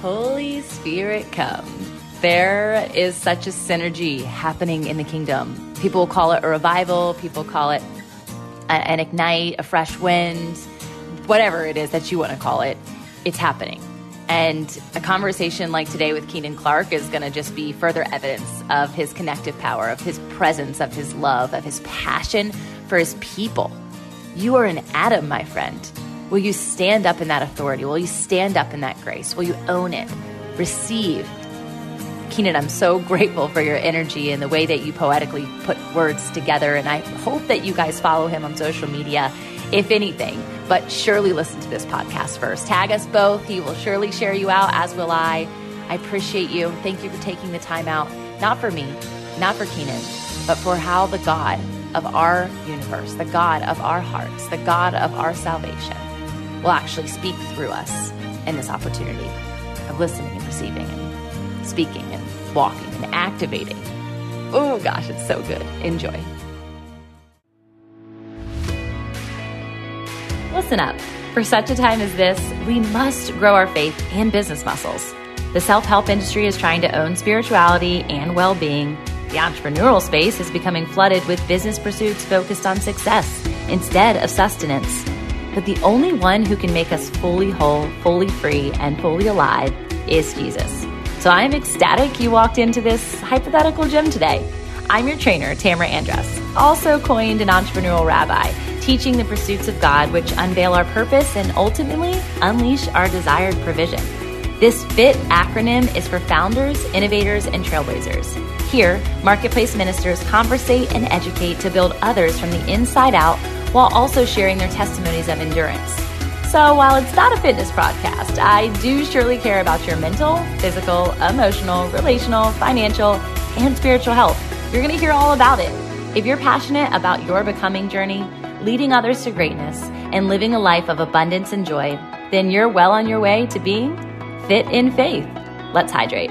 Holy Spirit, come. There is such a synergy happening in the kingdom. People call it a revival, people call it an ignite, a fresh wind, whatever it is that you want to call it. It's happening. And a conversation like today with Keenan Clark is going to just be further evidence of his connective power, of his presence, of his love, of his passion for his people. You are an Adam, my friend. Will you stand up in that authority? Will you stand up in that grace? Will you own it? Receive. Keenan, I'm so grateful for your energy and the way that you poetically put words together. And I hope that you guys follow him on social media, if anything. But surely listen to this podcast first. Tag us both. He will surely share you out, as will I. I appreciate you. Thank you for taking the time out, not for me, not for Keenan, but for how the God of our universe, the God of our hearts, the God of our salvation, will actually speak through us in this opportunity of listening and receiving and speaking and walking and activating. Oh gosh, it's so good. Enjoy. Listen up. For such a time as this, we must grow our faith and business muscles. The self help industry is trying to own spirituality and well being. The entrepreneurial space is becoming flooded with business pursuits focused on success instead of sustenance. But the only one who can make us fully whole, fully free, and fully alive is Jesus. So I'm ecstatic you walked into this hypothetical gym today. I'm your trainer, Tamra Andress, also coined an entrepreneurial rabbi, teaching the pursuits of God which unveil our purpose and ultimately unleash our desired provision. This FIT acronym is for founders, innovators, and trailblazers. Here, marketplace ministers conversate and educate to build others from the inside out while also sharing their testimonies of endurance. So, while it's not a fitness podcast, I do surely care about your mental, physical, emotional, relational, financial, and spiritual health. You're going to hear all about it. If you're passionate about your becoming journey, leading others to greatness, and living a life of abundance and joy, then you're well on your way to being fit in faith. Let's hydrate.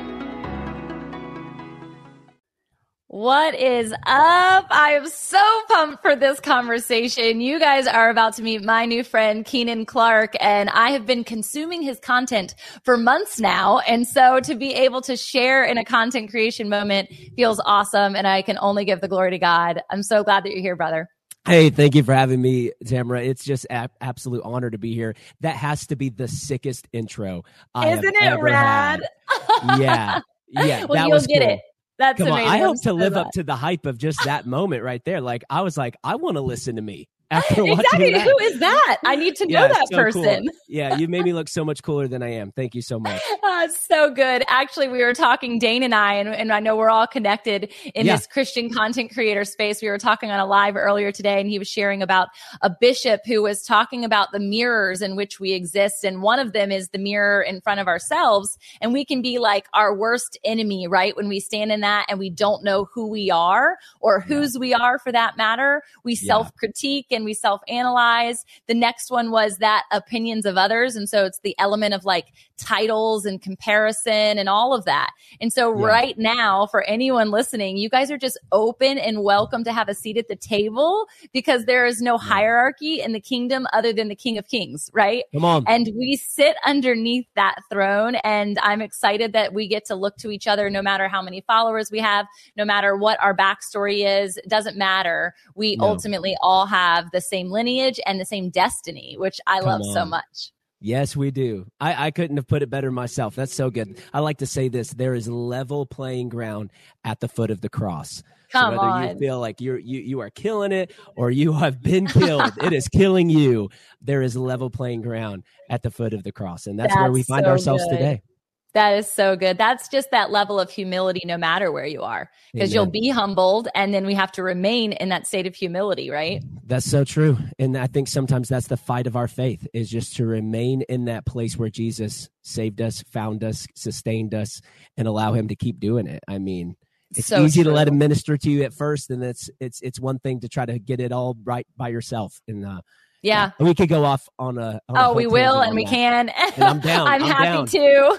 What is up? I am so pumped for this conversation. You guys are about to meet my new friend, Keenan Clark, and I have been consuming his content for months now. And so to be able to share in a content creation moment feels awesome. And I can only give the glory to God. I'm so glad that you're here, brother. Hey, thank you for having me, Tamra. It's just an absolute honor to be here. That has to be the sickest intro I Isn't it rad? Yeah. Yeah. well, that you'll was get cool. it. That's Come amazing. on. I hope to live up to the hype of just that moment right there. Like I was like, I want to listen to me. After watching exactly. that. Who is that? I need to know Yeah, that so cool. person. Yeah, you made me look so much cooler than I am. Thank you so much. Ah, it's so good. Actually, we were talking, Dane and I, and, and I know we're all connected in Yeah. this Christian content creator space. We were talking on a live earlier today, and he was sharing about a bishop who was talking about the mirrors in which we exist. And one of them is the mirror in front of ourselves. And we can be like our worst enemy, right? When we stand in that and we don't know who we are or whose we are for that matter. We Yeah. self critique and we self analyze. The next one was that opinions of others. And so it's the element of like titles and comparison and all of that. And so Yeah. right now, for anyone listening, you guys are just open and welcome to have a seat at the table because there is no hierarchy in the kingdom other than the King of Kings, right? Come on. And we sit underneath that throne. And I'm excited that we get to look to each other no matter how many followers we have, no matter what our backstory is. It doesn't matter. We No. ultimately all have the same lineage and the same destiny, which I Come love so much. Yes, we do. I, I couldn't have put it better myself. That's so good. I like to say this there is level playing ground at the foot of the cross. Come so whether on. you feel like you're you, you are killing it or you have been killed, it is killing you. There is level playing ground at the foot of the cross. And that's, where we find so ourselves good. today. That is so good. That's just that level of humility, no matter where you are, because you'll be humbled and then we have to remain in that state of humility, right? That's so true. And I think sometimes that's the fight of our faith is just to remain in that place where Jesus saved us, found us, sustained us, and allow him to keep doing it. I mean, it's So easy to let him minister to you at first, and it's it's it's one thing to try to get it all right by yourself. And uh, Yeah. And we could go off on a. On oh, we will, and we that. can. And I'm down. I'm, I'm happy down. too.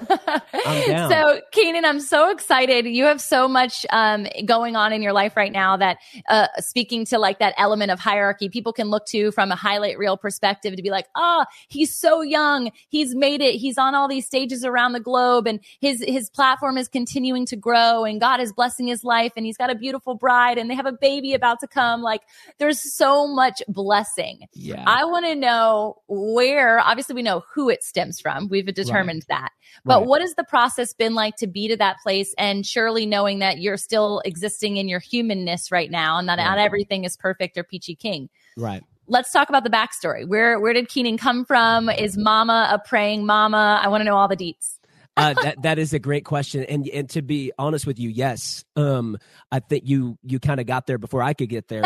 I'm down. So, Keenan, I'm so excited. You have so much um, going on in your life right now that uh, speaking to like that element of hierarchy, people can look to from a highlight reel perspective to be like, oh, he's so young. He's made it. He's on all these stages around the globe and his, his platform is continuing to grow and God is blessing his life and he's got a beautiful bride and they have a baby about to come. Like there's so much blessing. Yeah. I want to know where, obviously, we know who it stems from. We've determined that. But Right. what has the process been like to be to that place? And surely knowing that you're still existing in your humanness right now and that not everything is perfect or peachy king. right. Let's talk about the backstory. Where where did Keenan come from? Is mama a praying mama? I want to know all the deets. Uh, that that is a great question, and and to be honest with you, yes, um, I think you you kind of got there before I could get there.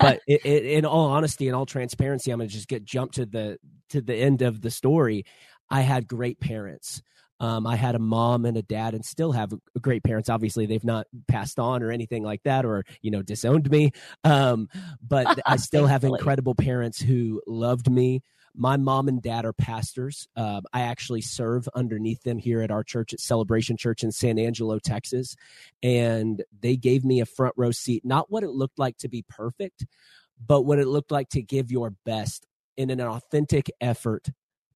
but it, it, in all honesty, in all transparency, I'm gonna just get jump to the to the end of the story. I had great parents. Um, I had a mom and a dad, and still have great parents. Obviously, they've not passed on or anything like that, or you know, disowned me. Um, but I still have incredible parents who loved me. My mom and dad are pastors. Um, I actually serve underneath them here at our church at Celebration Church in San Angelo, Texas. And they gave me a front row seat, not what it looked like to be perfect, but what it looked like to give your best in an authentic effort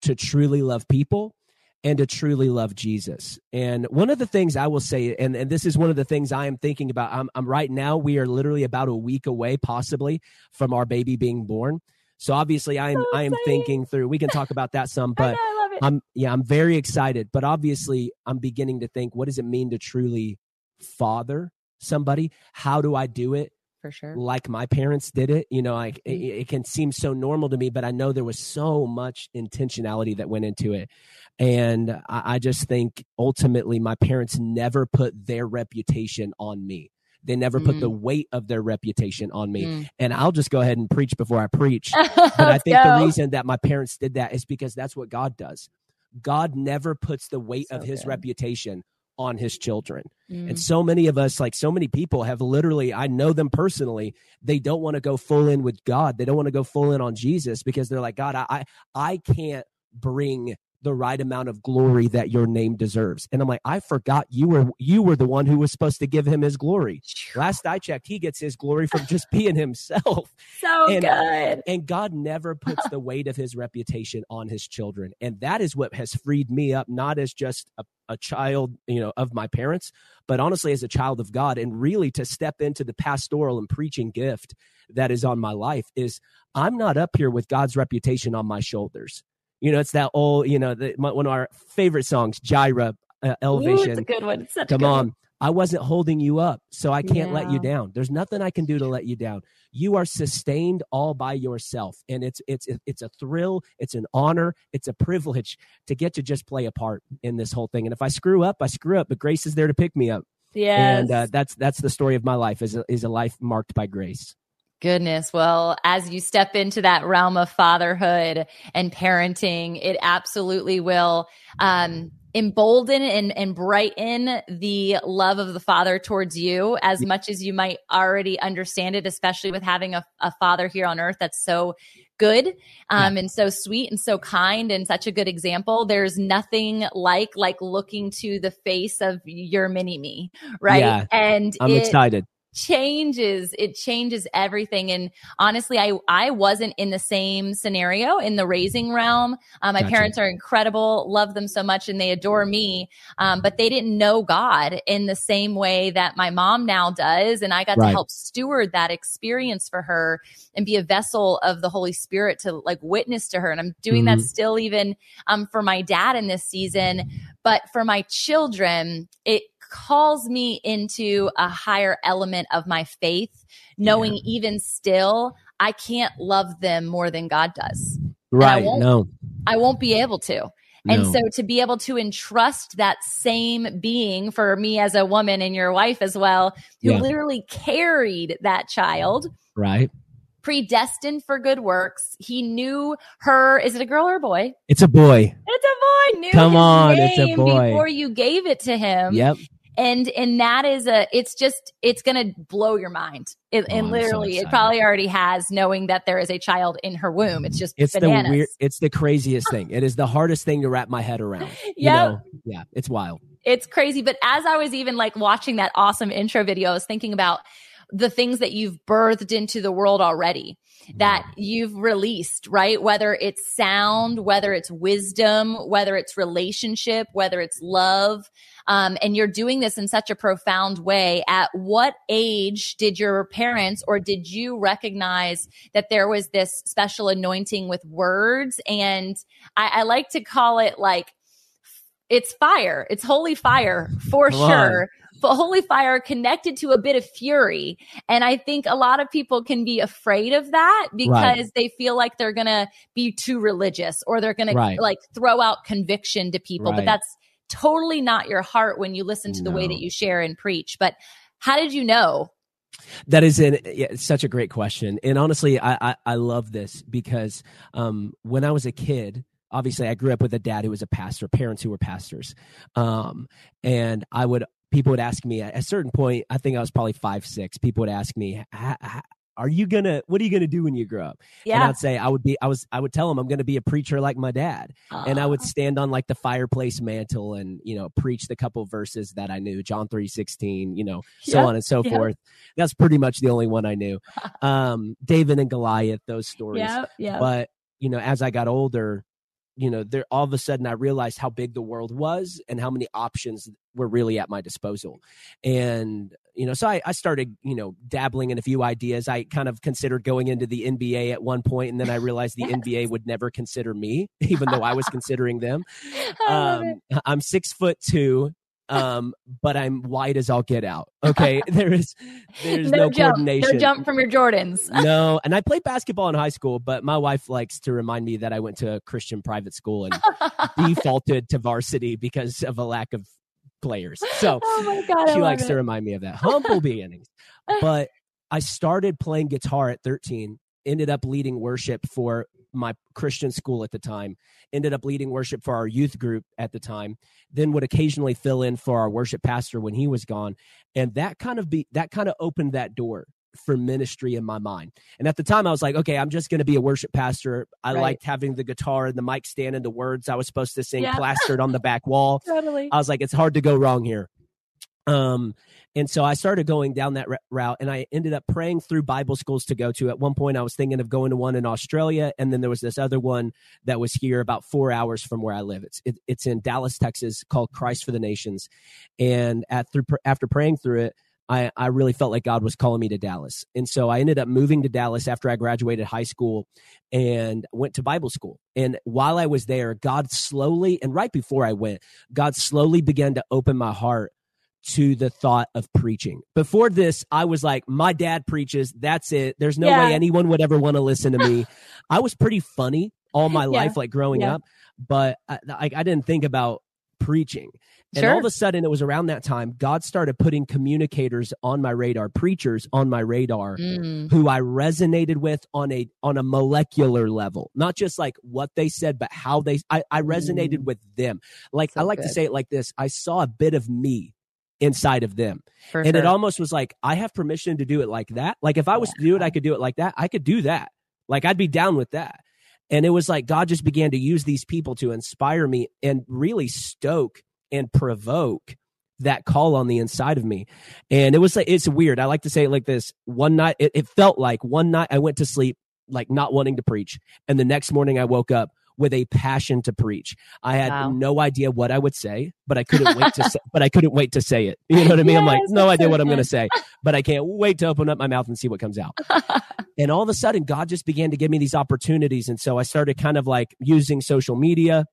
to truly love people and to truly love Jesus. And one of the things I will say, and, and this is one of the things I am thinking about, I'm, I'm right now, we are literally about a week away, possibly, from our baby being born. So obviously I am So I am thinking through, we can talk about that some, I but know, I love it. I'm yeah, I'm very excited, but obviously I'm beginning to think what does it mean to truly father somebody? How do I do it For sure. like my parents did it? You know, like it, Mm-hmm. it can seem so normal to me, but I know there was so much intentionality that went into it. And I, I just think ultimately my parents never put their reputation on me. They never put Mm. the weight of their reputation on me. Mm. And I'll just go ahead and preach before I preach. But I think go. the reason that my parents did that is because that's what God does. God never puts the weight of his good. reputation on his children. Mm. And so many of us, like so many people, have literally, I know them personally, they don't want to go full in with God. They don't want to go full in on Jesus because they're like, God, I, I, I can't bring the right amount of glory that your name deserves. And I'm like, I forgot you were you were the one who was supposed to give him his glory. Last I checked, he gets his glory from just being himself. so and- good. And God never puts the weight of his reputation on his children. And that is what has freed me up, not as just a, a child, you know, of my parents, but honestly as a child of God. And really to step into the pastoral and preaching gift that is on my life is I'm not up here with God's reputation on my shoulders. You know, it's that old, you know, the, my, one of our favorite songs, Jireh, uh, Ooh, Elevation. it's a good one. It's such a Come on. one. I wasn't holding you up, so I can't let you down. There's nothing I can do to let you down. You are sustained all by yourself, and it's it's it's a thrill, it's an honor, it's a privilege to get to just play a part in this whole thing. And if I screw up, I screw up, but grace is there to pick me up. Yeah, And uh, that's that's the story of my life is a, is a life marked by grace. Goodness. Well, as you step into that realm of fatherhood and parenting, it absolutely will um, embolden and, and brighten the love of the father towards you as much as you might already understand it, especially with having a, a father here on earth that's so good um, and so sweet and so kind and such a good example. There's nothing like like looking to the face of your mini me, right? Yeah. And I'm it- excited. Changes it changes everything. And honestly i i wasn't in the same scenario in the raising realm. Um, my Gotcha. parents are incredible love them so much and they adore me. Um, but they didn't know god in the same way that my mom now does. And i got to help steward that experience for her and be a vessel of the holy spirit to like witness to her. And i'm doing that Mhm. still even um, for my dad in this season. But for my children it calls me into a higher element of my faith knowing Yeah. even still i can't love them more than god does Right? won't- No. i won't be able to and no. so to be able to entrust that same being for me as a woman and your wife as well who Yeah. literally carried that child right? predestined for good works he knew her is it a girl or a boy It's a boy. it's a boy knew Come on, it's a boy. before you gave it to him Yep. And and that is a it's just it's gonna blow your mind it, Oh, and I'm so literally it probably already has knowing that there is a child in her womb it's just It's bananas. the weird. It's the craziest thing. It is the hardest thing to wrap my head around. You know? Yeah, it's wild. it's crazy. But as I was even like watching that awesome intro video, I was thinking about the things that you've birthed into the world already that you've released, right? Whether it's sound, whether it's wisdom, whether it's relationship, whether it's love. Um, and you're doing this in such a profound way. At what age did your parents or did you recognize that there was this special anointing with words? And I, I like to call it like, it's fire. It's holy fire for Come on. sure. But holy fire connected to a bit of fury. And I think a lot of people can be afraid of that because Right. they feel like they're going to be too religious or they're going Right. to like throw out conviction to people. But that's totally not your heart when you listen to the way that you share and preach. But how did you know? That is an, yeah, such a great question, and honestly, I I, I love this because um, when I was a kid, obviously I grew up with a dad who was a pastor, parents who were pastors, um, and I would people would ask me at a certain point. I think I was probably five six. People would ask me, "H- h- "Are you gonna? What are you gonna do when you grow up?" Yeah. And Yeah. I'd say I would be. I was. I would tell him I'm gonna be a preacher like my dad. and I would stand on like the fireplace mantle and you know preach the couple verses that I knew, John three sixteen, you know, so Yep, on and so yep. forth. That's pretty much the only one I knew. Um, David and Goliath, those stories. yeah, yeah. But you know, as I got older, you know, there all of a sudden I realized how big the world was and how many options were really at my disposal. And you know, so I, I started, you know, dabbling in a few ideas. I kind of considered going into the NBA at one point, and then I realized the Yes. NBA would never consider me, even though I was considering them. um, i'm six foot two, um, but I'm wide as I'll get out. Okay, there is there's no, jump. coordination. No jump from your Jordans. no, and I played basketball in high school, but my wife likes to remind me that I went to a Christian private school and defaulted to varsity because of a lack of players. So oh my god, she likes it. to remind me of that humble beginnings. But I started playing guitar at 13, ended up leading worship for my Christian school at the time, ended up leading worship for our youth group at the time, then would occasionally fill in for our worship pastor when he was gone. And that kind of be that kind of opened that door for ministry in my mind. And at the time I was like, okay, I'm just going to be a worship pastor. I Right. liked having the guitar and the mic stand and the words I was supposed to sing Yeah. plastered on the back wall. Totally. I was like, it's hard to go wrong here. Um, and so I started going down that route, and I ended up praying through Bible schools to go to. At one point, I was thinking of going to one in Australia, and then there was this other one that was here about four hours from where I live. It's it, it's in Dallas, Texas, called Christ for the Nations. And at through after praying through it, I, I really felt like God was calling me to Dallas. And so I ended up moving to Dallas after I graduated high school and went to Bible school. And while I was there, God slowly, and right before I went, God slowly began to open my heart to the thought of preaching. Before this, I was like, my dad preaches. That's it. There's no Yeah. way anyone would ever want to listen to me. I was pretty funny all my Yeah. life, like growing Yeah. up, but I, I, I didn't think about preaching. And Sure. all of a sudden, it was around that time, God started putting communicators on my radar, preachers on my radar Mm. who I resonated with on a on a molecular level, not just like what they said, but how they. I, I resonated Mm. with them. Like I So like to say it like this: I saw a bit of me inside of them, For and it almost was like I have permission to do it like that. Like if I was to do it, I could do it like that. I could do that. Like I'd be down with that. And it was like God just began to use these people to inspire me and really stoke and provoke that call on the inside of me. And it was like, it's weird. I like to say it like this. One night, it, it felt like one night I went to sleep, like not wanting to preach. And the next morning I woke up with a passion to preach. I had Wow. no idea what I would say, but I couldn't wait to say, but I couldn't wait to say it. You know what I mean? I'm like, no idea so what I'm going to say, but I can't wait to open up my mouth and see what comes out. and all of a sudden, God just began to give me these opportunities. And so I started kind of like using social media.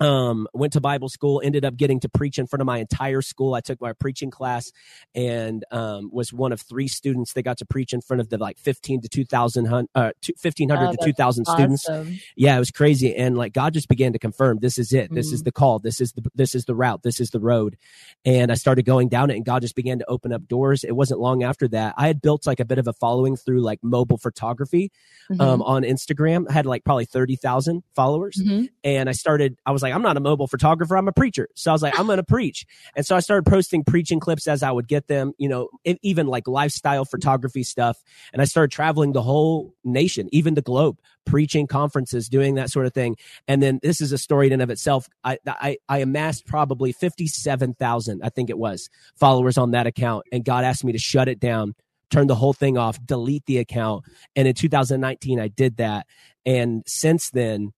Um, went to Bible school, ended up getting to preach in front of my entire school. I took my preaching class and um, was one of three students that got to preach in front of the like 15 to 2,000, uh, 1,500 Oh, to that's 2,000 students. yeah it was crazy. And like god just began to confirm this is it. This is Mhm. the call. This is the this is the route. This is the road. And i started going down it and god just began to open up doors. It wasn't long after that i had built like a bit of a following through like mobile photography um, on instagram. I had like probably 30000 followers. Mhm. and i started i was like like, I'm not a mobile photographer. I'm a preacher. So I was like, I'm going to preach. And so I started posting preaching clips as I would get them, you know, even like lifestyle photography stuff. And I started traveling the whole nation, even the globe, preaching conferences, doing that sort of thing. And then this is a story in and of itself. I, I, I amassed probably 57,000, I think it was followers on that account. And God asked me to shut it down turn the whole thing off, delete the account. And in 2019, I did that. And since then,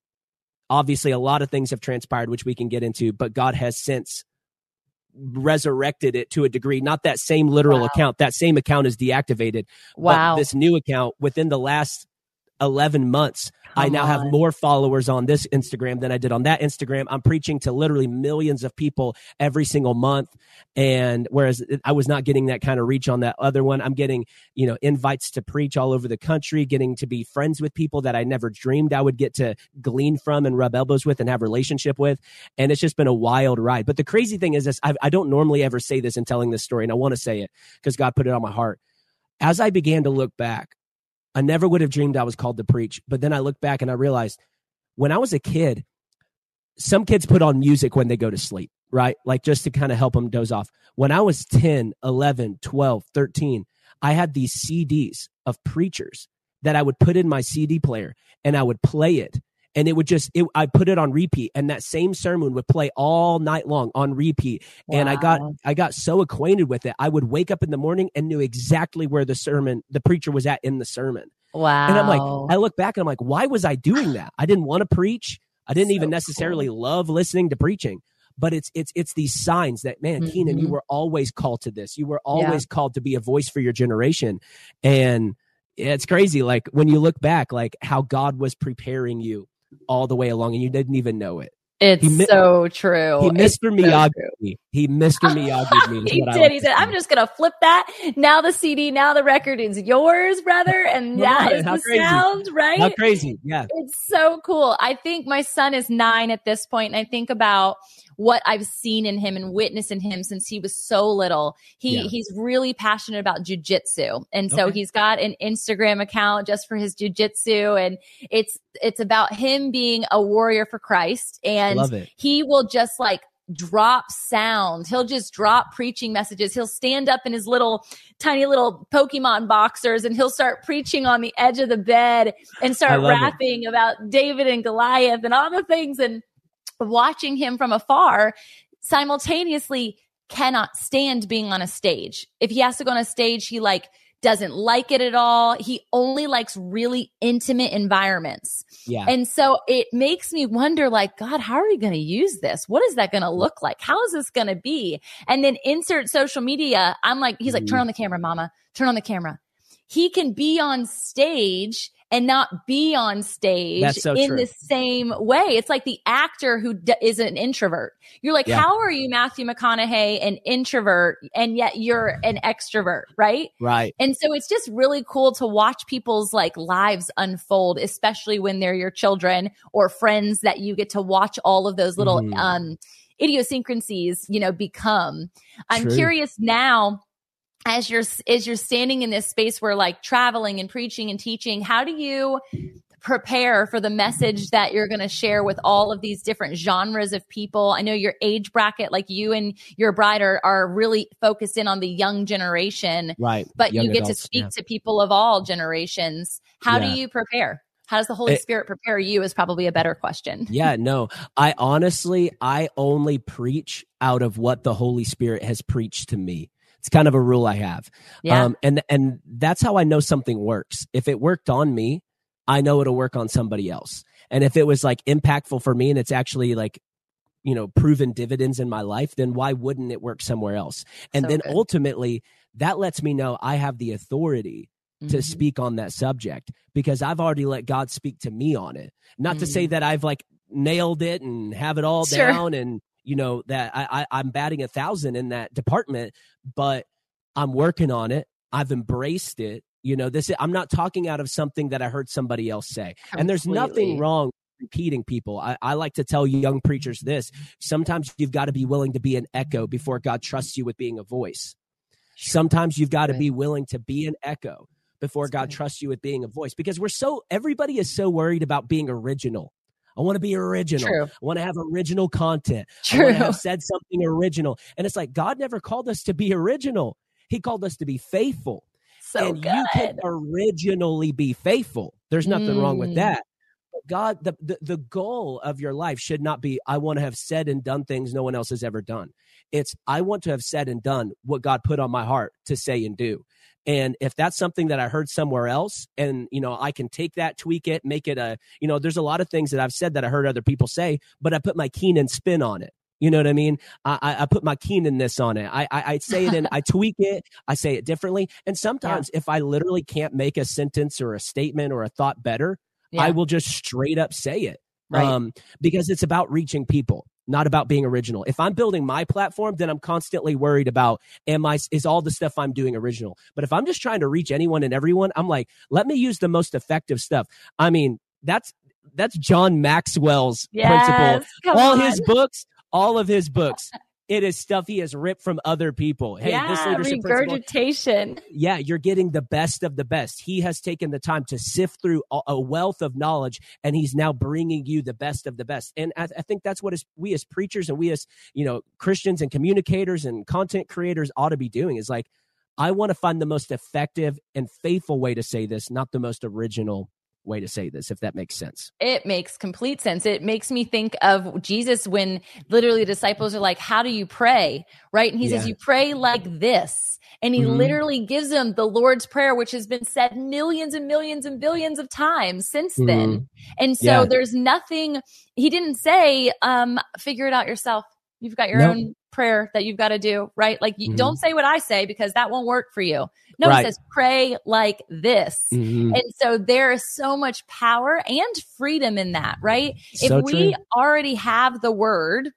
obviously, a lot of things have transpired, which we can get into, but God has since resurrected it to a degree. Not that same literal wow. account. That same account is deactivated. Wow. this new account within the last 11 months Come I now on. have more followers on this Instagram than I did on that Instagram. I'm preaching to literally millions of people every single month. And whereas I was not getting that kind of reach on that other one, I'm getting, you know, invites to preach all over the country, getting to be friends with people that I never dreamed I would get to glean from and rub elbows with and have relationship with. And it's just been a wild ride. But the crazy thing is this, I, I don't normally ever say this in telling this story. And I want to say it because God put it on my heart. As I began to look back, I never would have dreamed I was called to preach. But then I look back and I realized when I was a kid, some kids put on music when they go to sleep, right? Like just to kind of help them doze off. When I was 10, 11, 12, 13, I had these CDs of preachers that I would put in my CD player and I would play it and it would just it, I put it on repeat and that same sermon would play all night long on repeat wow. and I got I got so acquainted with it I would wake up in the morning and knew exactly where the sermon the preacher was at in the sermon wow and I'm like I look back and I'm like why was I doing that I didn't want to preach I didn't so even necessarily cool. love listening to preaching but it's it's it's these signs that man mm-hmm. Keenan you were always called to this you were always yeah. called to be a voice for your generation and it's crazy like when you look back like how God was preparing you all the way along and you didn't even know it. It's he, so true. He Mr. Miyagi. So he Mr. Miyagi me. he did. Like he said, "I'm just gonna flip that. Now the CD, now the record is yours, brother." And that is the crazy. sound, right? How crazy! Yeah, it's so cool. I think my son is nine at this point, and I think about what I've seen in him and witnessed in him since he was so little. He yeah. he's really passionate about jujitsu. And so okay. he's got an Instagram account just for his jujitsu. And it's it's about him being a warrior for Christ. And he will just like drop sound. He'll just drop preaching messages. He'll stand up in his little tiny little Pokemon boxers and he'll start preaching on the edge of the bed and start rapping it. about David and Goliath and all the things. And watching him from afar simultaneously cannot stand being on a stage. If he has to go on a stage, he like doesn't like it at all. He only likes really intimate environments. Yeah. And so it makes me wonder like, God, how are we going to use this? What is that going to look like? How is this going to be? And then insert social media. I'm like, he's like, turn mm-hmm. on the camera, mama, turn on the camera. He can be on stage and not be on stage so in true. the same way. It's like the actor who d- is an introvert. You're like, yeah. how are you, Matthew McConaughey, an introvert, and yet you're an extrovert, right? Right. And so it's just really cool to watch people's like lives unfold, especially when they're your children or friends that you get to watch all of those little mm. um, idiosyncrasies, you know, become. I'm True. curious now as you're as you're standing in this space where like traveling and preaching and teaching how do you prepare for the message that you're going to share with all of these different genres of people? I know your age bracket like you and your bride are, are really focused in on the young generation right but young you get adults, to speak yeah. to people of all generations. How yeah. do you prepare? How does the holy it, spirit prepare you is probably a better question. Yeah no i honestly i only preach out of what the holy spirit has preached to me it's kind of a rule I have. Yeah. Um, and and that's how I know something works. If it worked on me, I know it'll work on somebody else. And if it was like impactful for me and it's actually like you know proven dividends in my life then why wouldn't it work somewhere else and so then good. ultimately that lets me know i have the authority to mm-hmm. speak on that subject because i've already let god speak to me on it not mm-hmm. to say mm. that i've like nailed it and have it all sure. down and you know that I, I i'm batting a thousand in that department but i'm working on it. I've embraced it. You know this i'm not talking out of something that i heard somebody else say. Completely. and there's nothing wrong repeating people. I, I like to tell young preachers this sometimes you've got to be willing to be an echo before god trusts you with being a voice. Sometimes you've got to be willing to be an echo before god trusts you with being a voice because we're so everybody is so worried about being original I want to be original. True. I want to have original content. I want to have said something original. And it's like God never called us to be original. He called us to be faithful. So and good. you can originally be faithful. There's nothing wrong with Mm. that. But God, the, the the goal of your life should not be I want to have said and done things no one else has ever done. It's I want to have said and done what God put on my heart to say and do. And if that's something that I heard somewhere else, and you know, I can take that, tweak it, make it a, you know, there's a lot of things that I've said that I heard other people say, but I put my Keenan spin on it. You know what I mean? I, I, put my Keenanness on it. I, I, I say it and I tweak it. I say it differently. And sometimes if I literally can't make a sentence or a statement or a thought better, Yeah. I will just straight up say it. Right. Um, because it's about reaching people, not about being original. If I'm building my platform, then I'm constantly worried about am I is all the stuff I'm doing original. But if I'm just trying to reach anyone and everyone, I'm like, let me use the most effective stuff. I mean, that's that's John Maxwell's principle. yes. Come all on. his books, all of his books, it is stuff he has ripped from other people. Hey, this yeah, leadership principle, regurgitation. yeah, you're getting the best of the best. He has taken the time to sift through a, a wealth of knowledge, and he's now bringing you the best of the best. And I, I think that's what is, we as preachers and we as you know Christians and communicators and content creators ought to be doing. Is like, I want to find the most effective and faithful way to say this, not the most original way to say this, if that makes sense. It makes complete sense. It makes me think of Jesus when literally disciples are like, How do you pray? Right. And he says, You pray like this. And he Mhm. literally gives them the Lord's Prayer, which has been said millions and millions and billions of times since then. And so Yeah. there's nothing, he didn't say, um, figure it out yourself. You've got your Nope. own prayer that you've got to do, right? Like, you Mhm. don't say what I say because that won't work for you. No, Right. he says, pray like this. Mhm. And so there is so much power and freedom in that, right? So if we true. already have the word,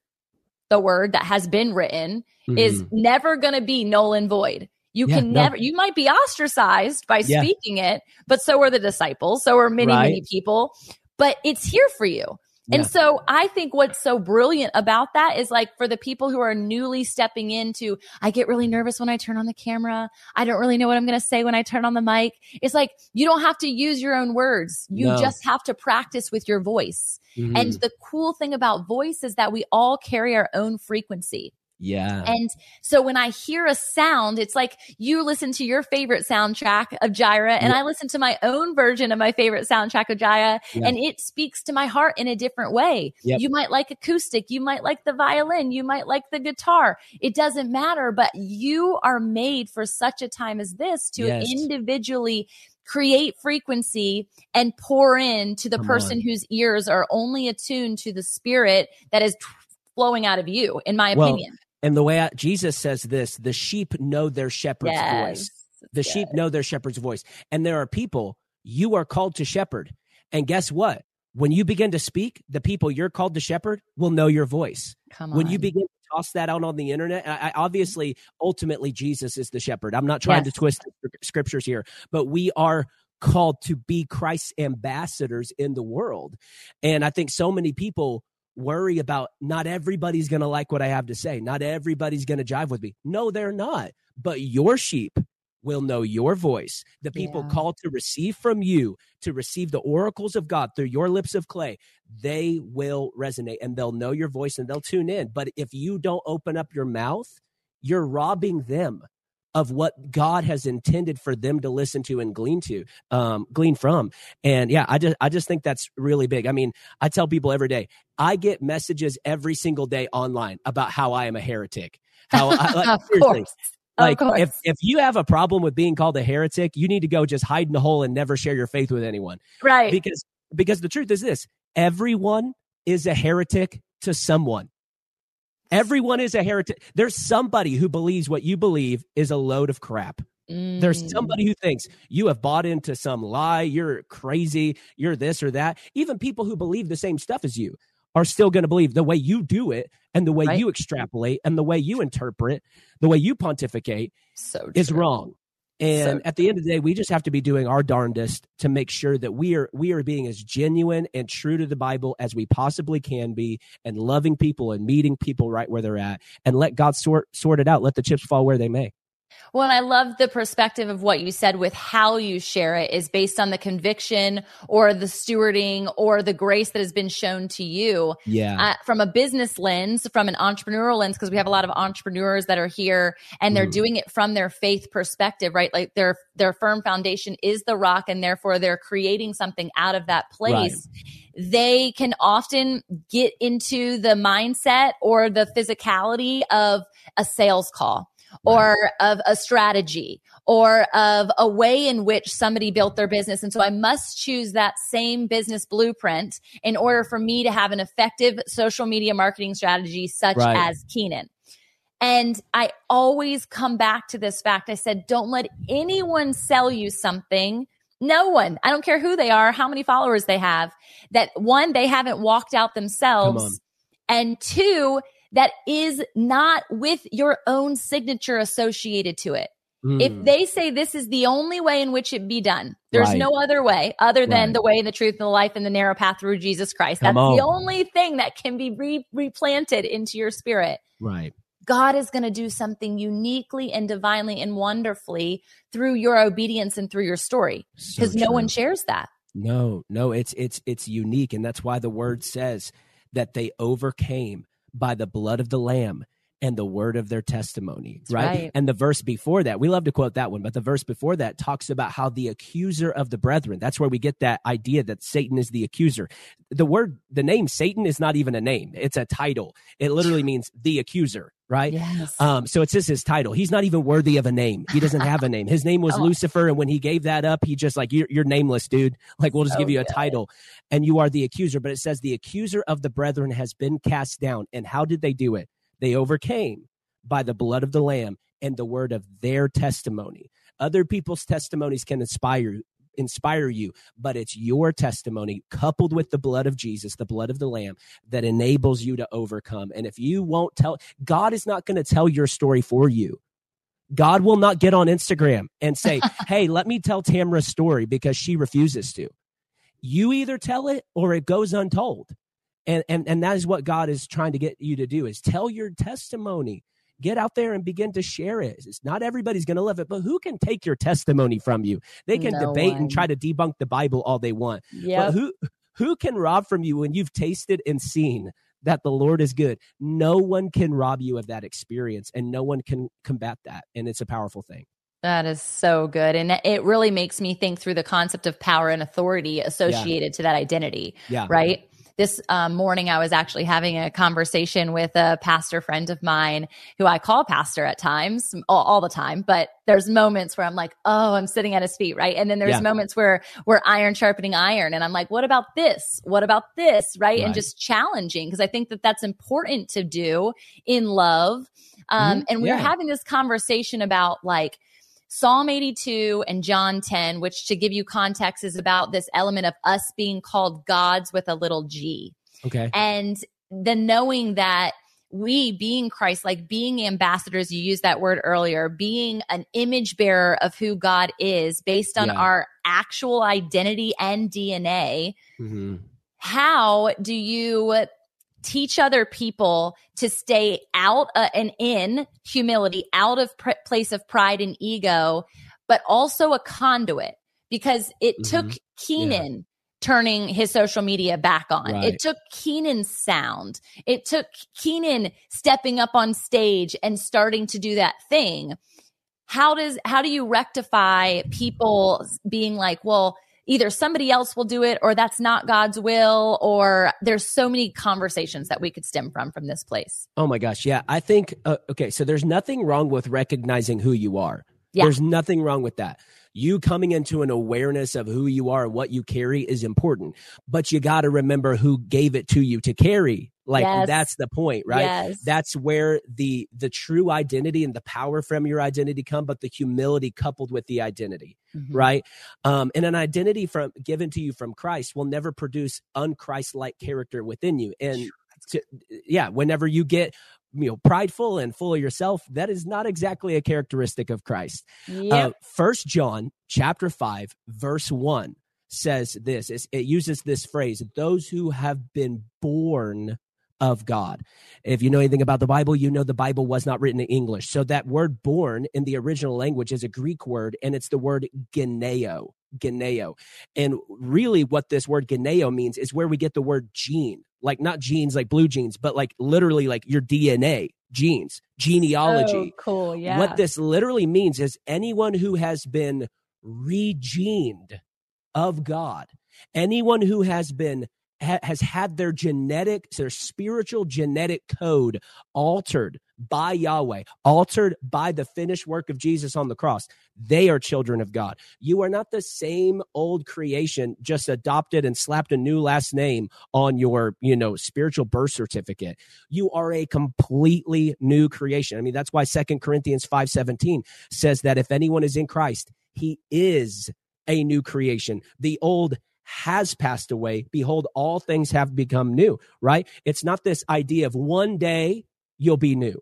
the word that has been written is Mhm. never going to be null and void. You Yeah, can no. never, you might be ostracized by Yeah. speaking it, but so are the disciples. So are many, Right. many people, but it's here for you. And Yeah. so I think what's so brilliant about that is like for the people who are newly stepping into, I get really nervous when I turn on the camera. I don't really know what I'm going to say when I turn on the mic. It's like you don't have to use your own words. You No. just have to practice with your voice. Mhm. And the cool thing about voice is that we all carry our own frequency. Yeah, And so when I hear a sound, it's like you listen to your favorite soundtrack of Jireh and I listen to my own version of my favorite soundtrack of Jireh Yeah. and it speaks to my heart in a different way. Yep. You might like acoustic, you might like the violin, you might like the guitar. It doesn't matter, but you are made for such a time as this to Yes. individually create frequency and pour in to the Come person on. whose ears are only attuned to the spirit that is flowing out of you, in my Well, opinion. And the way I, Jesus says this: the sheep know their shepherd's voice. The Yes. sheep know their shepherd's voice. And there are people you are called to shepherd. And guess what? When you begin to speak, the people you're called to shepherd will know your voice. Come When you begin to toss that out on the internet, I, I obviously, ultimately, Jesus is the shepherd. I'm not trying Yes. to twist the scriptures here, but we are called to be Christ's ambassadors in the world. And I think so many people worry about not everybody's going to like what I have to say. Not everybody's going to jive with me. No, they're not. But your sheep will know your voice. The people Yeah. called to receive from you, to receive the oracles of God through your lips of clay, they will resonate and they'll know your voice and they'll tune in. But if you don't open up your mouth, you're robbing them of what God has intended for them to listen to and glean to, um, glean from. And yeah, I just I just think that's really big. I mean, I tell people every day, I get messages every single day online about how I am a heretic. How I, like, of seriously, course. like if if you have a problem with being called a heretic, you need to go just hide in a hole and never share your faith with anyone. right. Because because the truth is this, everyone is a heretic to someone. Everyone is a heretic. There's somebody who believes what you believe is a load of crap. There's Mm. somebody who thinks you have bought into some lie, you're crazy, you're this or that. Even people who believe the same stuff as you are still going to believe the way you do it and the way Right. you extrapolate and the way you interpret, the way you pontificate so is wrong. And So at the end of the day, we just have to be doing our darndest to make sure that we are we are being as genuine and true to the Bible as we possibly can be, and loving people and meeting people right where they're at, and let God sort sort it out. Let the chips fall where they may. Well, and I love the perspective of what you said with how you share it is based on the conviction or the stewarding or the grace that has been shown to you. Yeah. Uh, from a business lens, from an entrepreneurial lens, because we have a lot of entrepreneurs that are here and they're mm. doing it from their faith perspective, right? Like their their firm foundation is the rock, and therefore they're creating something out of that place. Right. They can often get into the mindset or the physicality of a sales call or of a strategy or of a way in which somebody built their business. And so I must choose that same business blueprint in order for me to have an effective social media marketing strategy such right. as Keenan. And I always come back to this fact. I said, don't let anyone sell you something. No one, I don't care who they are, how many followers they have, that one, they haven't walked out themselves. And two, that is not with your own signature associated to it. Mm. If hmm. they say this is the only way in which it be done, there's right. no other way other than right. the way, the truth, and the life, and the narrow path through Jesus Christ. Come That's on. the only thing that can be re- replanted into your spirit. Right. God is going to do something uniquely and divinely and wonderfully through your obedience and through your story because so no one shares that. No, no, it's it's it's unique and that's why the word says that they overcame by the blood of the lamb and the word of their testimony, right? right? And the verse before that, we love to quote that one, but the verse before that talks about how the accuser of the brethren, that's where we get that idea that Satan is the accuser. The word, the name Satan is not even a name, it's a title. It literally means the accuser, right? Yes. Um, so it's just his title. He's not even worthy of a name. He doesn't have a name. His name was oh. Lucifer. And when he gave that up, he just like, you're, you're nameless, dude. Like, we'll just give you a title and you are the accuser. But it says the accuser of the brethren has been cast down. And how did they do it? They overcame by the blood of the Lamb and the word of their testimony. Other people's testimonies can inspire inspire you, but it's your testimony coupled with the blood of Jesus, the blood of the Lamb, that enables you to overcome. And if you won't tell, God is not going to tell your story for you. God will not get on Instagram and say, Hey, let me tell Tamra's story because she refuses to. You either tell it or it goes untold and and and that is what god is trying to get you to do is tell your testimony get out there and begin to share it it's not everybody's going to love it but who can take your testimony from you they can no debate one. and try to debunk the bible all they want Yeah. who who can rob from you when you've tasted and seen that the lord is good no one can rob you of that experience and no one can combat that and it's a powerful thing that is so good. And it really makes me think through the concept of power and authority associated yeah. to that identity. Yeah. Right this um, morning I was actually having a conversation with a pastor friend of mine who I call pastor at times, all, all the time, but there's moments where I'm like, oh, I'm sitting at his feet, right? And then there's yeah. moments where we're iron sharpening iron, and I'm like, what about this? What about this, right? right. And just challenging because I think that that's important to do in love. Um, mm-hmm. And we yeah. were having this conversation about like Psalm 82 and John 10, which to give you context is about this element of us being called gods with a little g. Okay. And the knowing that we being Christ, like being ambassadors, you used that word earlier, being an image bearer of who God is based on yeah. our actual identity and DNA. Mm-hmm. How do you teach other people to stay out uh, and in humility, out of pr- place of pride and ego, but also a conduit because it mm-hmm. took Keenan. Yeah. Turning his social media back on. Right. It took Keenan's sound. It took Keenan stepping up on stage and starting to do that thing. How does how do you rectify people being like, well, either somebody else will do it or that's not God's will or there's so many conversations that we could stem from from this place. Oh my gosh, yeah. I think uh, okay, so there's nothing wrong with recognizing who you are. Yeah. There's nothing wrong with that. You coming into an awareness of who you are, what you carry is important, but you got to remember who gave it to you to carry like yes. that's the point right yes. that's where the the true identity and the power from your identity come but the humility coupled with the identity mm-hmm. right um and an identity from given to you from christ will never produce unchrist-like character within you and to, yeah whenever you get you know prideful and full of yourself that is not exactly a characteristic of christ yep. uh, first john chapter 5 verse 1 says this it uses this phrase those who have been born of God. If you know anything about the Bible, you know the Bible was not written in English. So that word born in the original language is a Greek word and it's the word geneo, geneo. And really what this word geneo means is where we get the word gene, like not genes like blue jeans, but like literally like your DNA, genes, genealogy. Oh, cool. Yeah. What this literally means is anyone who has been regened of God, anyone who has been ha- has had their genetic, their spiritual genetic code altered by Yahweh, altered by the finished work of Jesus on the cross. They are children of God. You are not the same old creation, just adopted and slapped a new last name on your, you know, spiritual birth certificate. You are a completely new creation. I mean, that's why Second Corinthians 5:17 says that if anyone is in Christ, he is a new creation. The old has passed away. Behold, all things have become new, right? It's not this idea of one day you'll be new.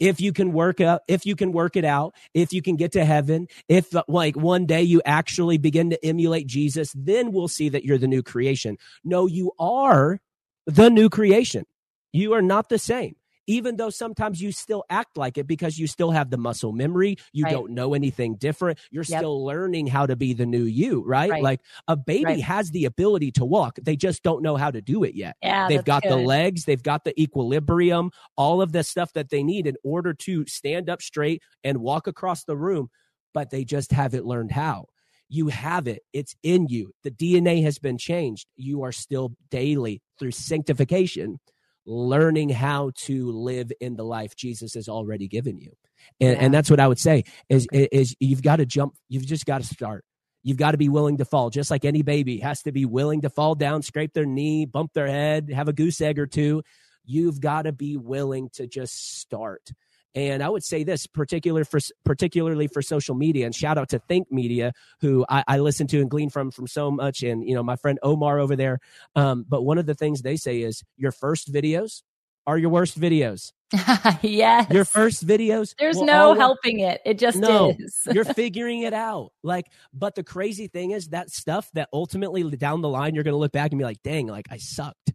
If you can work up, if you can work it out, if you can get to heaven, if uh, like one day you actually begin to emulate Jesus, then we'll see that you're the new creation. No, you are the new creation. You are not the same even though sometimes you still act like it because you still have the muscle memory, you right. don't know anything different, you're yep. still learning how to be the new you, right? right. Like a baby right. has the ability to walk, they just don't know how to do it yet. Yeah, they've got good. the legs, they've got the equilibrium, all of the stuff that they need in order to stand up straight and walk across the room, but they just haven't learned how you have it. It's in you. The DNA has been changed. You are still daily through sanctification learning how to live in the life Jesus has already given you. And, yeah. and that's what I would say is, okay. is you've got to jump. You've just got to start. You've got to be willing to fall, just like any baby has to be willing to fall down, scrape their knee, bump their head, have a goose egg or two. You've got to be willing to just start. And I would say this, particular for particularly for social media, and shout out to Think Media, who I, I listen to and glean from from so much, and you know my friend Omar over there. Um, but one of the things they say is your first videos are your worst videos. yes. Your first videos. There's no helping it. It just no, is. you're figuring it out. Like, but the crazy thing is that stuff that ultimately down the line you're going to look back and be like, dang, like I sucked.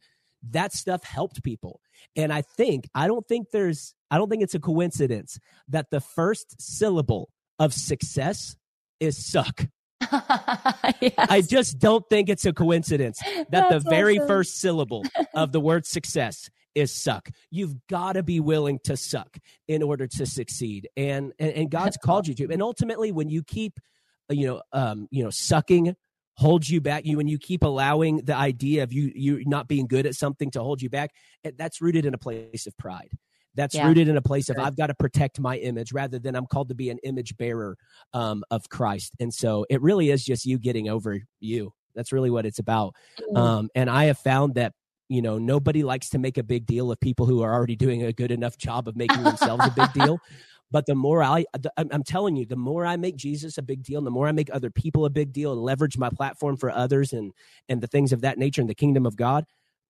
That stuff helped people. And I think, I don't think there's, I don't think it's a coincidence that the first syllable of success is suck. yes. I just don't think it's a coincidence that That's the very awesome. first syllable of the word success is suck. You've got to be willing to suck in order to succeed. And, and, and God's called you to. And ultimately, when you keep, you know, um, you know, sucking holds you back you when you keep allowing the idea of you you not being good at something to hold you back that's rooted in a place of pride that's yeah. rooted in a place of I've got to protect my image rather than I'm called to be an image bearer um, of Christ. And so it really is just you getting over you. That's really what it's about. Mm-hmm. Um, and I have found that you know nobody likes to make a big deal of people who are already doing a good enough job of making themselves a big deal. But the more I, I'm telling you, the more I make Jesus a big deal, and the more I make other people a big deal, and leverage my platform for others, and and the things of that nature in the kingdom of God,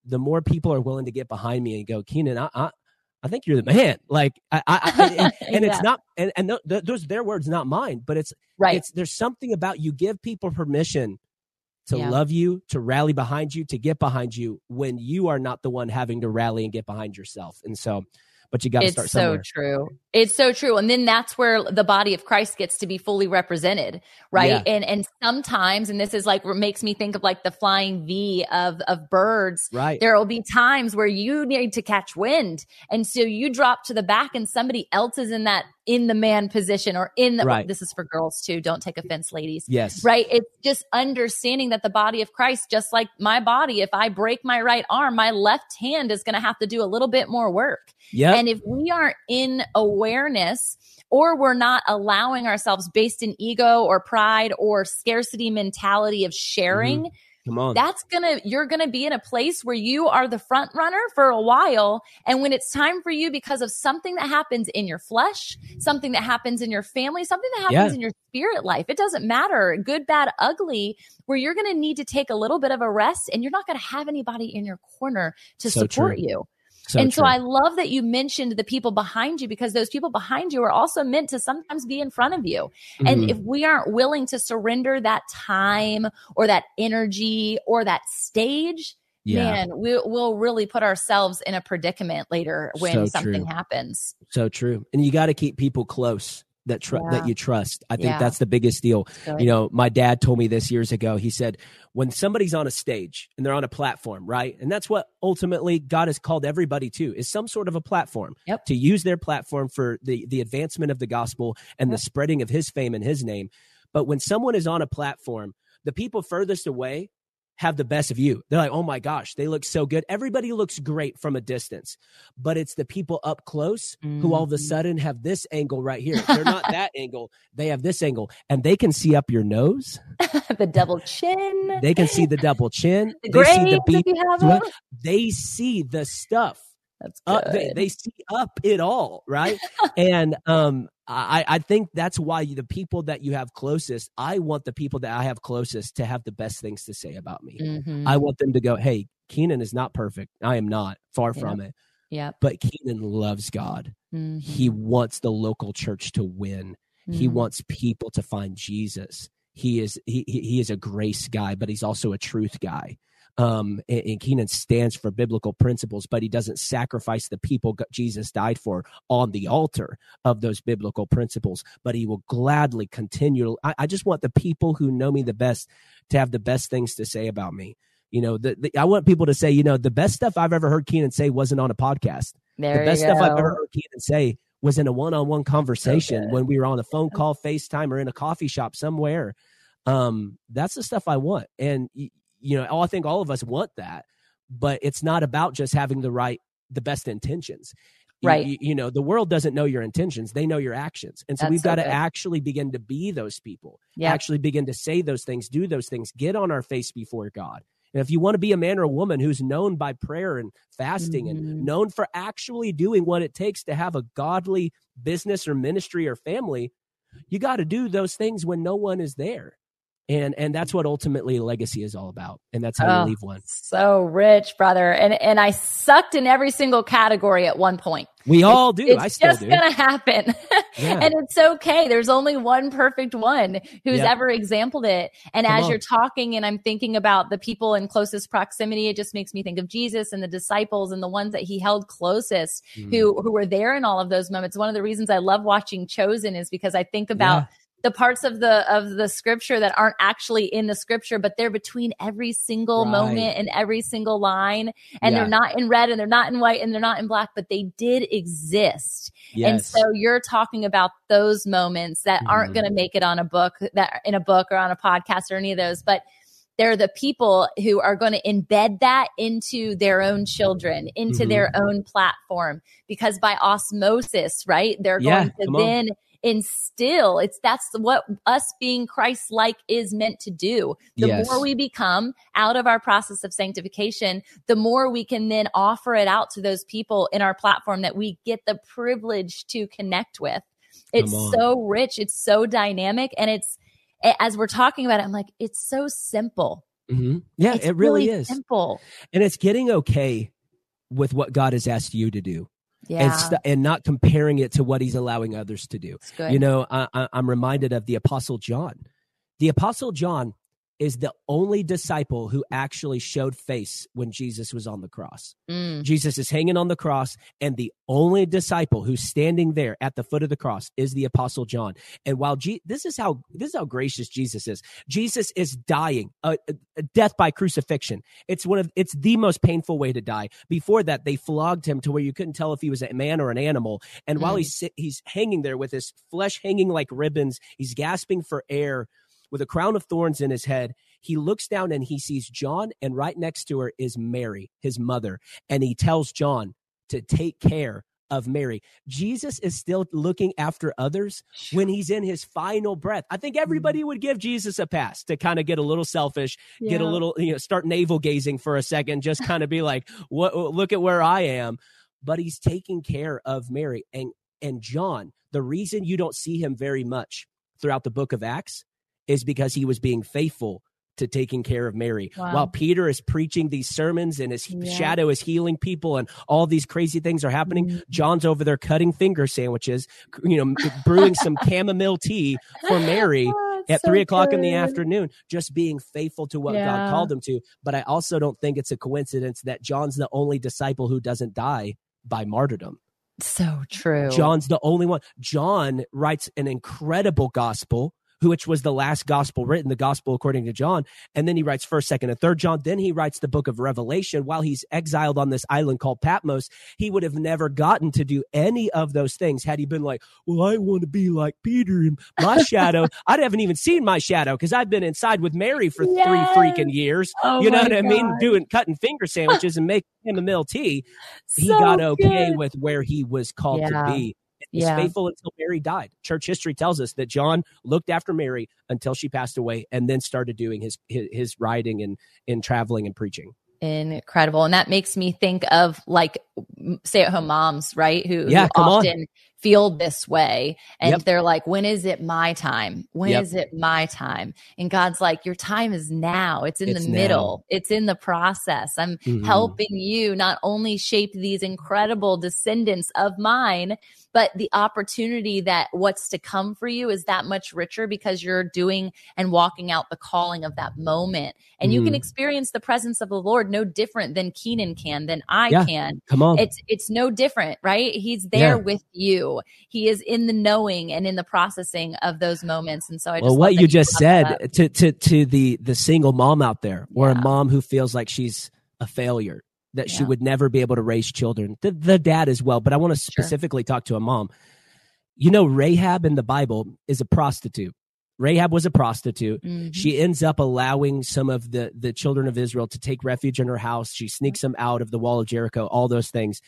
the more people are willing to get behind me and go, Keenan, I, I, I think you're the man. Like, I, I and, and yeah. it's not, and, and th- those their words, not mine. But it's right. It's there's something about you give people permission to yeah. love you, to rally behind you, to get behind you when you are not the one having to rally and get behind yourself. And so, but you got to start somewhere. It's so true. It's so true. And then that's where the body of Christ gets to be fully represented, right? Yeah. And and sometimes, and this is like what makes me think of like the flying V of of birds. Right. There will be times where you need to catch wind. And so you drop to the back and somebody else is in that in the man position or in the right. this is for girls too. Don't take offense, ladies. Yes. Right. It's just understanding that the body of Christ, just like my body, if I break my right arm, my left hand is going to have to do a little bit more work. Yeah. And if we aren't in awareness or we're not allowing ourselves based in ego or pride or scarcity mentality of sharing, mm-hmm. Come on. That's gonna, you're gonna be in a place where you are the front runner for a while. And when it's time for you because of something that happens in your flesh, something that happens in your family, something that happens yeah. in your spirit life, it doesn't matter, good, bad, ugly, where you're gonna need to take a little bit of a rest and you're not gonna have anybody in your corner to so support true. you. So and true. so I love that you mentioned the people behind you because those people behind you are also meant to sometimes be in front of you. Mm-hmm. And if we aren't willing to surrender that time or that energy or that stage, Yeah. man, we, we'll really put ourselves in a predicament later when So something true. happens. So true. And you got to keep people close that tr- Yeah. that you trust. I think Yeah. that's the biggest deal. Good. You know, my dad told me this years ago. He said, when somebody's on a stage and they're on a platform, right? And that's what ultimately God has called everybody to is some sort of a platform Yep. to use their platform for the, the advancement of the gospel and Yep. the spreading of his fame and his name. But when someone is on a platform, the people furthest away have the best view. They're like, oh my gosh, they look so good. Everybody looks great from a distance, but it's the people up close who all of a Mhm. sudden have this angle right here. They're not that angle. They have this angle and they can see up your nose. the double chin, They can see the double chin. the they see the beat. if you have sweat. They see the stuff. That's Up, good. they, they see up it all, right? and um, I, I think that's why the people that you have closest, I want the people that I have closest to have the best things to say about me. Mhm. I want them to go, hey, Keenan is not perfect. I am not, far Yeah. from it. Yeah. But Keenan loves God. Mhm. He wants the local church to win. He Mhm. wants people to find Jesus. He is he he he is a grace guy, but he's also a truth guy. Um, and, and Keenan stands for biblical principles, but he doesn't sacrifice the people Jesus died for on the altar of those biblical principles. But he will gladly continue. I, I just want the people who know me the best to have the best things to say about me. You know, the, the, I want people to say, you know, the best stuff I've ever heard Keenan say wasn't on a podcast There the best stuff I've ever heard Keenan say was in a one-on-one conversation when we were on a phone call, FaceTime, or in a coffee shop somewhere. Um, that's the stuff I want, and y- you know, I think all of us want that, but it's not about just having the right, the best intentions. Right. You, you know, the world doesn't know your intentions; they know your actions, and so That's we've so got to actually begin to be those people Yeah. actually begin to say those things, do those things, get on our face before God. And if you want to be a man or a woman who's known by prayer and fasting Mhm. and known for actually doing what it takes to have a godly business or ministry or family, you got to do those things when no one is there. And and that's what ultimately legacy is all about. And that's how Oh, you leave one. So rich, brother. And and I sucked in every single category at one point. We all do. It's I still just do. gonna happen. Yeah. and it's okay. There's only one perfect one who's ever exampled it. And Come as on. you're talking and I'm thinking about the people in closest proximity, it just makes me think of Jesus and the disciples and the ones that he held closest Mm. who who were there in all of those moments. One of the reasons I love watching Chosen is because I think about the parts of the of the scripture that aren't actually in the scripture but they're between every single Right. moment and every single line and Yeah. they're not in red and they're not in white and they're not in black but they did exist yes. and so you're talking about those moments that aren't Mhm. going to make it on a book that in a book or on a podcast or any of those but they're the people who are going to embed that into their own children into Mhm. their own platform because by osmosis right they're Yeah, going to then on. Instill it's that's what us being christ like is meant to do the Yes. more we become out of our process of sanctification the more we can then offer it out to those people in our platform that we get the privilege to connect with it's so rich it's so dynamic and it's as we're talking about it i'm like it's so simple Mhm. Yeah, it's it really is. simple And it's getting okay with what God has asked you to do. Yeah and st- and not comparing it to what he's allowing others to do. You know, I, I, I'm reminded of the Apostle John. The Apostle John is the only disciple who actually showed face when Jesus was on the cross. Mm, Jesus is hanging on the cross, and the only disciple who's standing there at the foot of the cross is the Apostle John. And while this is how this is how gracious Jesus is. Jesus is dying, a, a death by crucifixion. It's one of it's the most painful way to die. Before that, they flogged him to where you couldn't tell if he was a man or an animal. And while Mm. he's he's hanging there with his flesh hanging like ribbons, he's gasping for air with a crown of thorns in his head. He looks down and he sees John, and right next to her is Mary, his mother. And he tells John to take care of Mary. Jesus is still looking after others when he's in his final breath. I think mm-hmm. everybody would give Jesus a pass to kind of get a little selfish, get a little, you know, start navel gazing for a second, just kind of be like, what, look at where I am. But he's taking care of Mary. And, and John, the reason you don't see him very much throughout the book of Acts is because he was being faithful to taking care of Mary. Wow. While Peter is preaching these sermons and his Yeah. shadow is healing people and all these crazy things are happening, Mhm. John's over there cutting finger sandwiches, you know, brewing some chamomile tea for Mary. Oh, at so three o'clock in the afternoon, just being faithful to what God called him to. But I also don't think it's a coincidence that John's the only disciple who doesn't die by martyrdom. So true. John's the only one. John writes an incredible gospel, which was the last gospel written, the gospel according to John. And then he writes first, second, and third John. Then he writes the book of Revelation. While he's exiled on this island called Patmos, he would have never gotten to do any of those things had he been like, Well, I want to be like Peter in my shadow. I haven't even seen my shadow because I've been inside with Mary for Yes. three freaking years. Oh you know what I mean? Doing cutting finger sandwiches and making him chamomile tea he So got okay good. with where he was called Yeah. to be. Was Yeah. faithful until Mary died. Church history tells us that John looked after Mary until she passed away and then started doing his his, his writing and, and traveling and preaching. incredible and that makes me think of like stay at home moms right who, who Yeah, on. often feel this way and Yep. they're like when is it my time When is Yep. it my time and god's like your time is now it's in It's the middle it's in the process i'm Mhm. helping you not only shape these incredible descendants of mine but the opportunity that what's to come for you is that much richer because you're doing and walking out the calling of that moment and you can Mhm. experience the presence of the lord no different than keenan can than i Yeah. can Come on. it's it's no different right he's there Yeah. with you he is in the knowing and in the processing of those moments and so i just well, what you just brought that up. said to, to to the the single mom out there, or Yeah. a mom who feels like she's a failure, that she would never be able to raise children. The, the dad as well, but I want to Sure. specifically talk to a mom. You know, Rahab in the Bible is a prostitute. Rahab was a prostitute. Mhm. She ends up allowing some of the the children of Israel to take refuge in her house. She sneaks them out of the wall of Jericho. All those things.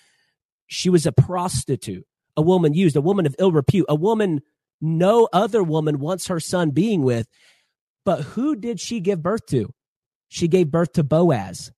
She was a prostitute, a woman used, a woman of ill repute, a woman no other woman wants her son being with. But who did she give birth to? She gave birth to Boaz.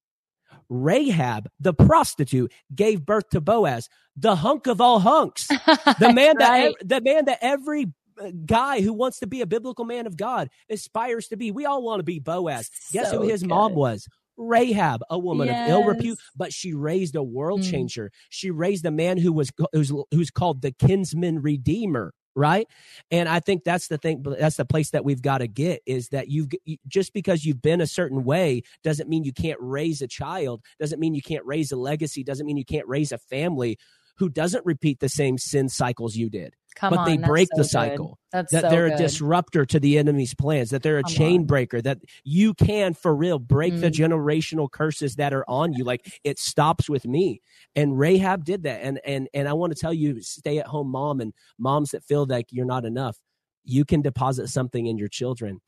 Rahab, the prostitute, gave birth to Boaz, the hunk of all hunks the man that Right. ev- the man that every uh, guy who wants to be a biblical man of God aspires to be. We all want to be Boaz. Guess who his mom was? Rahab, a woman of ill repute, but she raised a world Mm. changer. She raised a man who was who's who's called the kinsman redeemer. Right, and I think that's the thing. That's the place that we've got to get is that you've just because you've been a certain way doesn't mean you can't raise a child. Doesn't mean you can't raise a legacy. Doesn't mean you can't raise a family who doesn't repeat the same sin cycles you did Come but on, they break so the good. cycle. That's that so they're good. a disruptor to the enemy's plans, that they're a Come chain on. breaker, that you can for real break the Mm. generational curses that are on you. Like it stops with me. And Rahab did that. And and and I want to tell you, stay at home mom and moms that feel like you're not enough, you can deposit something in your children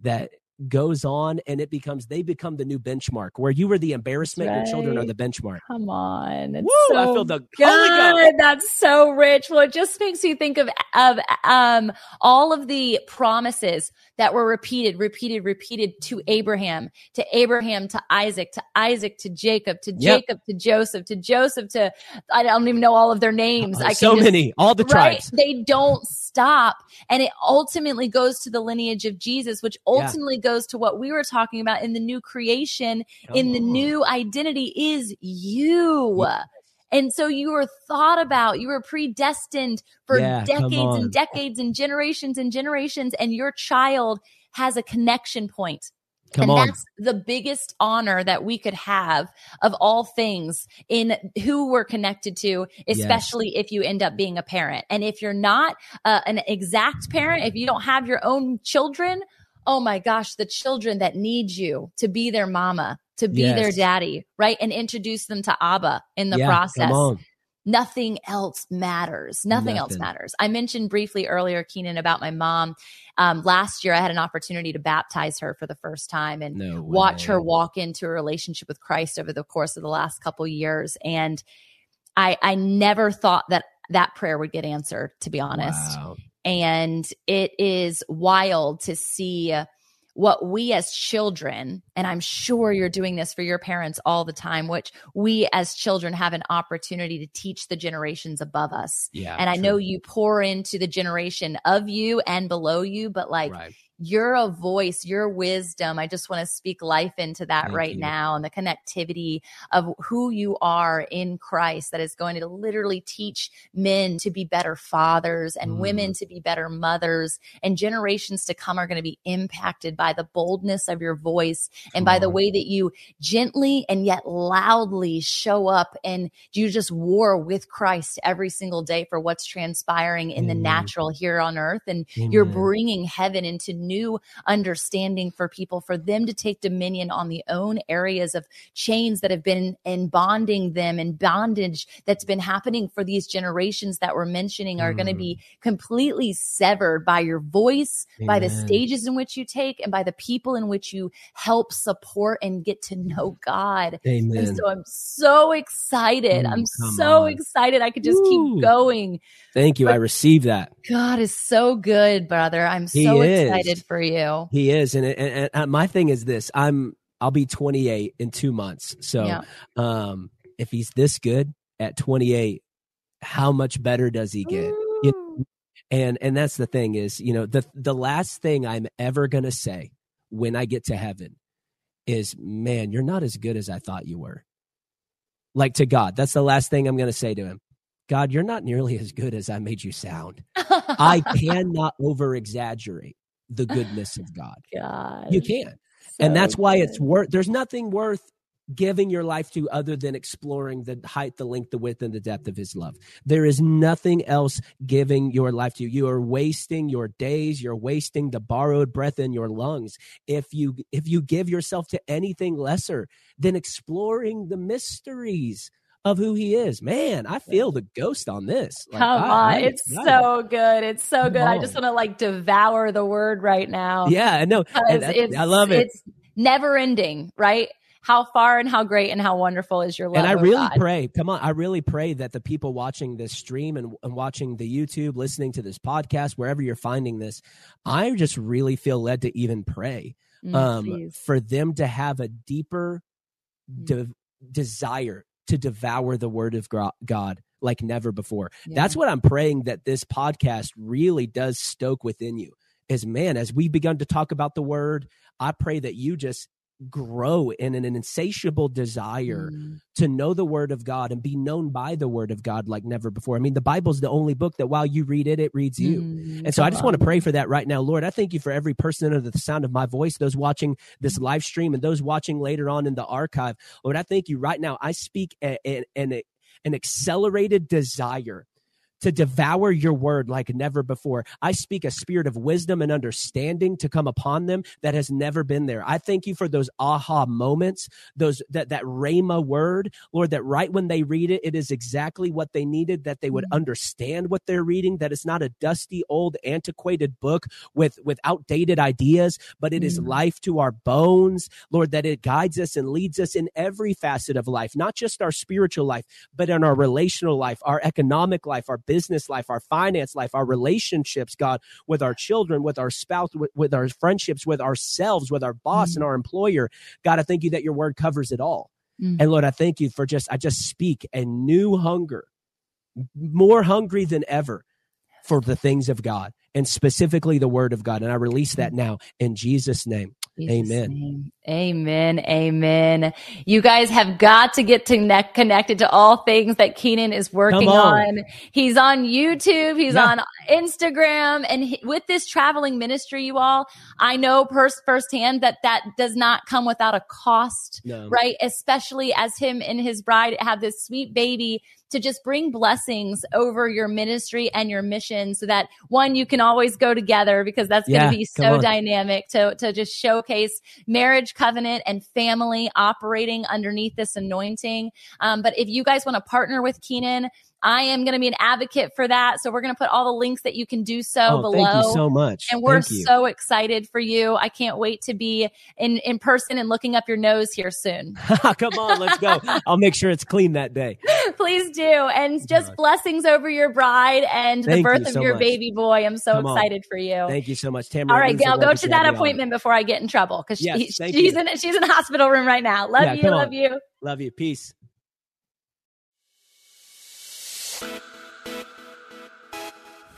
that goes on and it becomes they become the new benchmark where you were the embarrassment your children are the benchmark Come on. Woo, I feel the good. That's so rich. Well, it just makes you think of of um all of the promises that were repeated, repeated, repeated to Abraham, to Abraham, to Isaac, to Isaac, to Jacob, to Yep. Jacob, to Joseph, to Joseph, to I don't even know all of their names. I so just many all the right? tribes They don't stop. And it ultimately goes to the lineage of Jesus, which Yeah. ultimately goes to what we were talking about in the new creation, in the new identity is you. And so you were thought about, you were predestined for Yeah, decades and decades and generations and generations, and your child has a connection point. Come and on. that's the biggest honor that we could have of all things in who we're connected to, especially if you end up being a parent. And if you're not uh, an exact parent, if you don't have your own children, oh my gosh, the children that need you to be their mama, to be their daddy, right? And introduce them to Abba in the Yeah, process nothing else matters. Nothing, else matters. I mentioned briefly earlier, Keenan, about my mom. Um, last year, I had an opportunity to baptize her for the first time and No watch her walk into a relationship with Christ over the course of the last couple years. And I, I never thought that that prayer would get answered, to be honest Wow. And it is wild to see what we as children and i'm sure you're doing this for your parents all the time which we as children have an opportunity to teach the generations above us Yeah. and i true. know you pour into the generation of you and below you but like right. You're a voice, your wisdom. I just want to speak life into that Thank right you. now and the connectivity of who you are in Christ that is going to literally teach men to be better fathers and Mm. women to be better mothers and generations to come are going to be impacted by the boldness of your voice and by the way that you gently and yet loudly show up and you just war with Christ every single day for what's transpiring in the natural here on earth and you're bringing heaven into new understanding for people for them to take dominion on the own areas of chains that have been in bonding them and bondage that's been happening for these generations that we're mentioning are going to be completely severed by your voice by the stages in which you take and by the people in which you help support and get to know God Amen. and so I'm so excited. Mm, I'm so on. excited. I could just Woo. keep going. Thank you. I received that. God is so good, brother. I'm He so is. excited for you. He is, and, and, and my thing is this: I'm I'll be 28 in two months. So, Yeah. um, if he's this good at 28, how much better does he get? You Ooh. And and that's the thing is, you know, the the last thing I'm ever gonna say when I get to heaven is, man, you're not as good as I thought you were. Like to God, that's the last thing I'm gonna say to him. God, you're not nearly as good as I made you sound. I cannot over exaggerate the goodness of God. God. You can't. and that's why it's worth there's nothing worth giving your life to other than exploring the height the length the width and the depth of his love there is nothing else giving your life to you you are wasting your days you're wasting the borrowed breath in your lungs if you if you give yourself to anything lesser than exploring the mysteries of who he is man i feel the ghost on this Like, Come I- on. It's so good. It's so good. I just want to like devour the word right now. yeah i know Because And that- it's, i love it It's never ending, right? How far and how great and how wonderful is your love. and I oh really God. pray, come on, I really pray that the people watching this stream and, and watching the YouTube, listening to this podcast, wherever you're finding this, I just really feel led to even pray Mm, um, for them to have a deeper Mm. de- desire to devour the word of God like never before. Yeah. That's what I'm praying that this podcast really does stoke within you. Is man, as we've begun to talk about the word, I pray that you just grow in an insatiable desire Mm. to know the word of God and be known by the word of God like never before. I mean, the Bible's the only book that while you read it, it reads you. Mm, And so I come just want to pray for that right now. Lord, I thank you for every person under the sound of my voice, those watching this live stream and those watching later on in the archive. Lord, I thank you right now. I speak a- a- an, an accelerated desire to devour your word like never before. I speak a spirit of wisdom and understanding to come upon them that has never been there. I thank you for those aha moments, those that that rhema word, Lord, that right when they read it, it is exactly what they needed, that they would Mhm. understand what they're reading, that it's not a dusty old antiquated book with with outdated ideas, but it is Mhm. life to our bones, Lord, that it guides us and leads us in every facet of life, not just our spiritual life, but in our relational life, our economic life, our business life, our finance life, our relationships, God, with our children, with our spouse, with, with our friendships, with ourselves, with our boss and our employer. God, I thank you that your word covers it all. Mm. And Lord, I thank you for just, I just speak a new hunger, more hungry than ever for the things of God and specifically the word of God. And I release that now in Jesus' name. Amen. name. Amen. Amen. You guys have got to get to ne- connected to all things that Keenan is working on. on. He's on YouTube. He's Yeah. on Instagram. And with this traveling ministry, you all, I know pers- firsthand that that does not come without a cost No. right? Especially as him and his bride have this sweet baby to just bring blessings over your ministry and your mission so that one, you can always go together because that's Yeah, going to be so dynamic to, to just showcase marriage covenant and family operating underneath this anointing. Um, but if you guys want to partner with Keenan, I am going to be an advocate for that. So we're going to put all the links that you can do so Oh, below. thank you so much. And we're Thank so excited for you. I can't wait to be in, in person and looking up your nose here soon. Come on, let's go. I'll make sure it's clean that day. Please do. And just Right. blessings over your bride and the birth you of so your much. baby boy. I'm so Come on. excited for you. Thank you so much, Tamra. All right, Gail, go to that you on. appointment before I get in trouble because Yes, she's thank she's you. in she's in a hospital room right now. Love Yeah, you, love on. you. Love you. Peace.